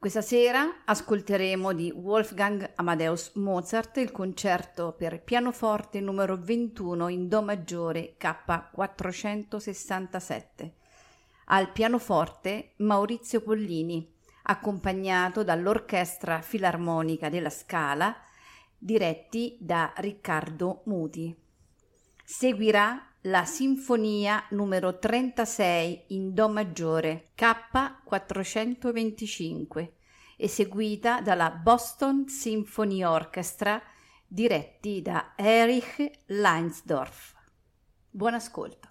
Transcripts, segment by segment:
Questa sera ascolteremo di Wolfgang Amadeus Mozart il concerto per pianoforte numero 21 in Do maggiore K467. Al pianoforte Maurizio Pollini, accompagnato dall'Orchestra Filarmonica della Scala, diretti da Riccardo Muti. Seguirà la Sinfonia numero 36 in Do maggiore K425, eseguita dalla Boston Symphony Orchestra, diretti da Erich Leinsdorf. Buon ascolto.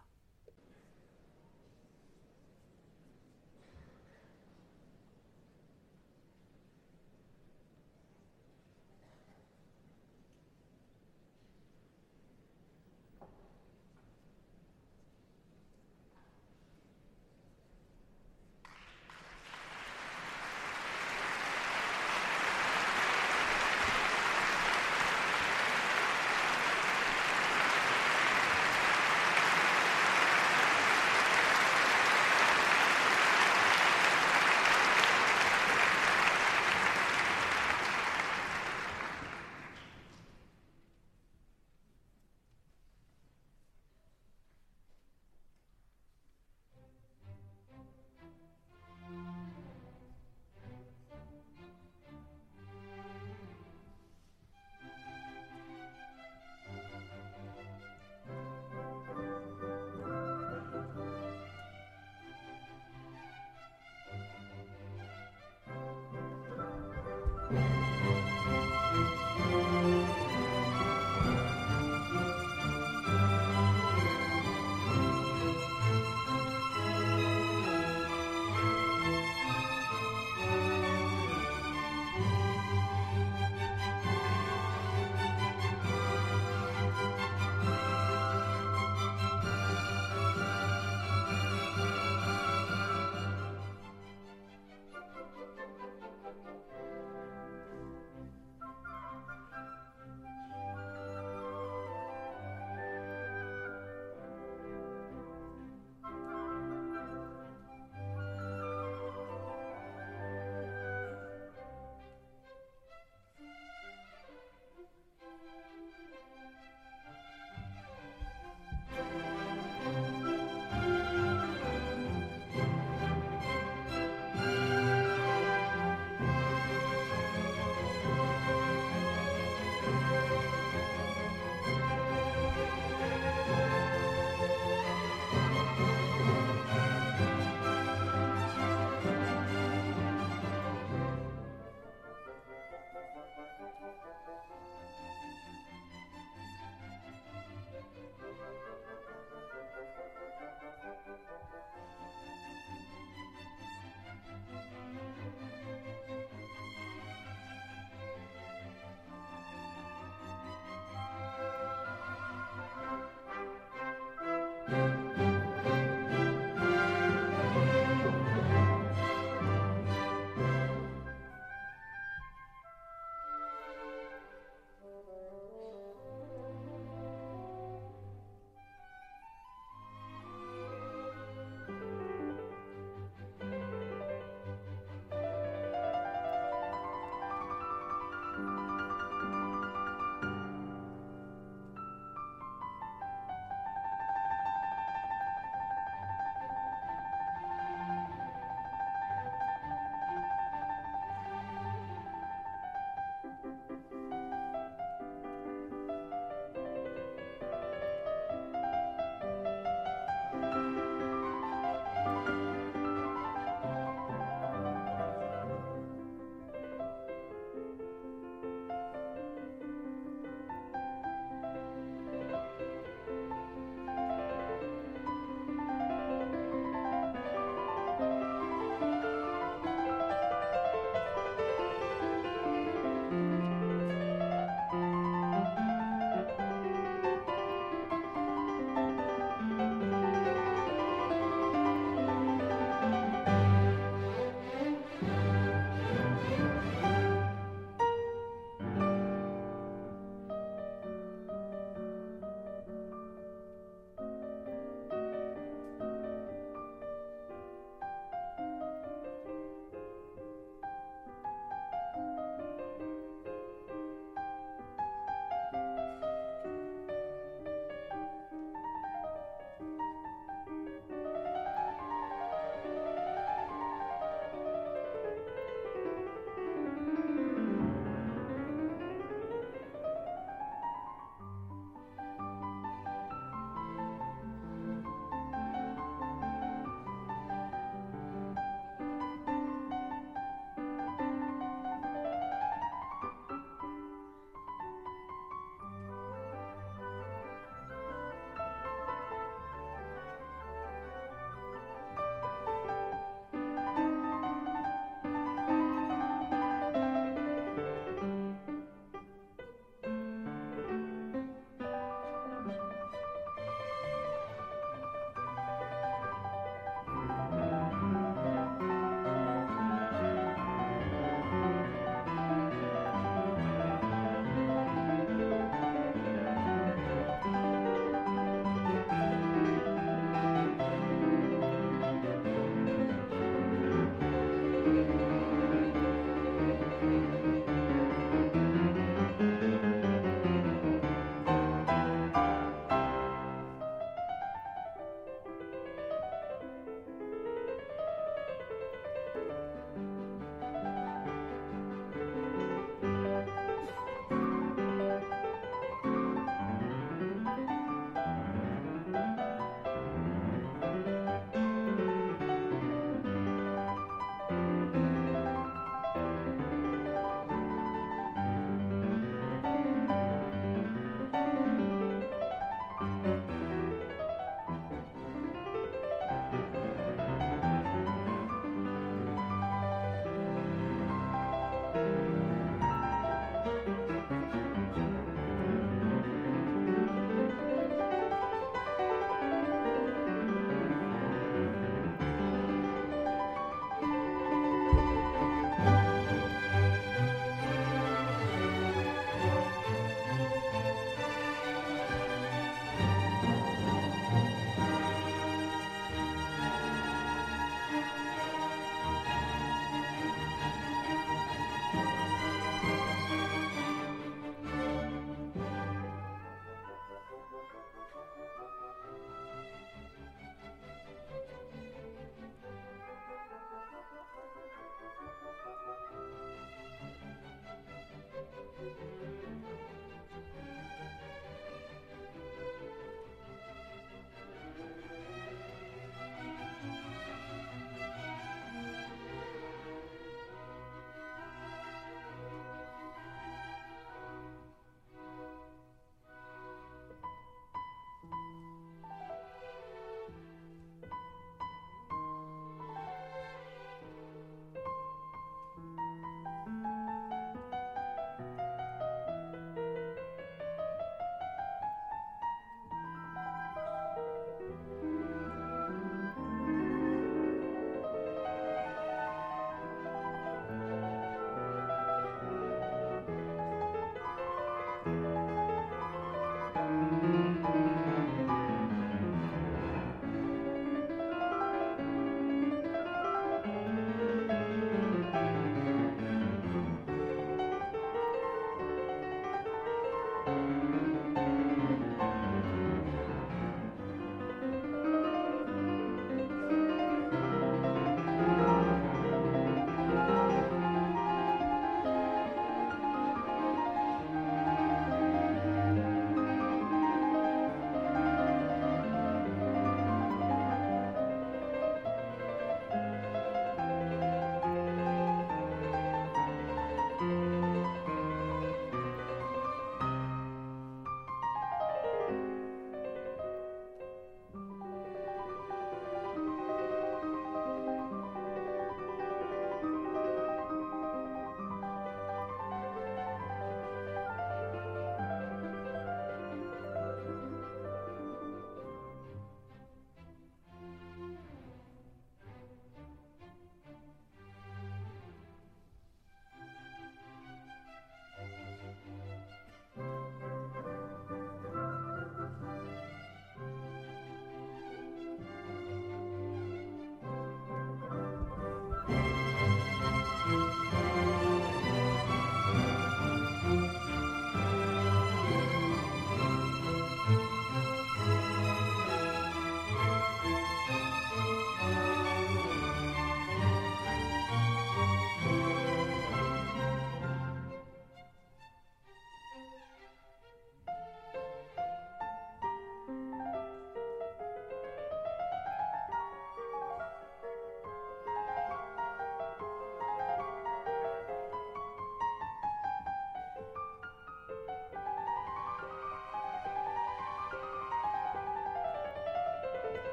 you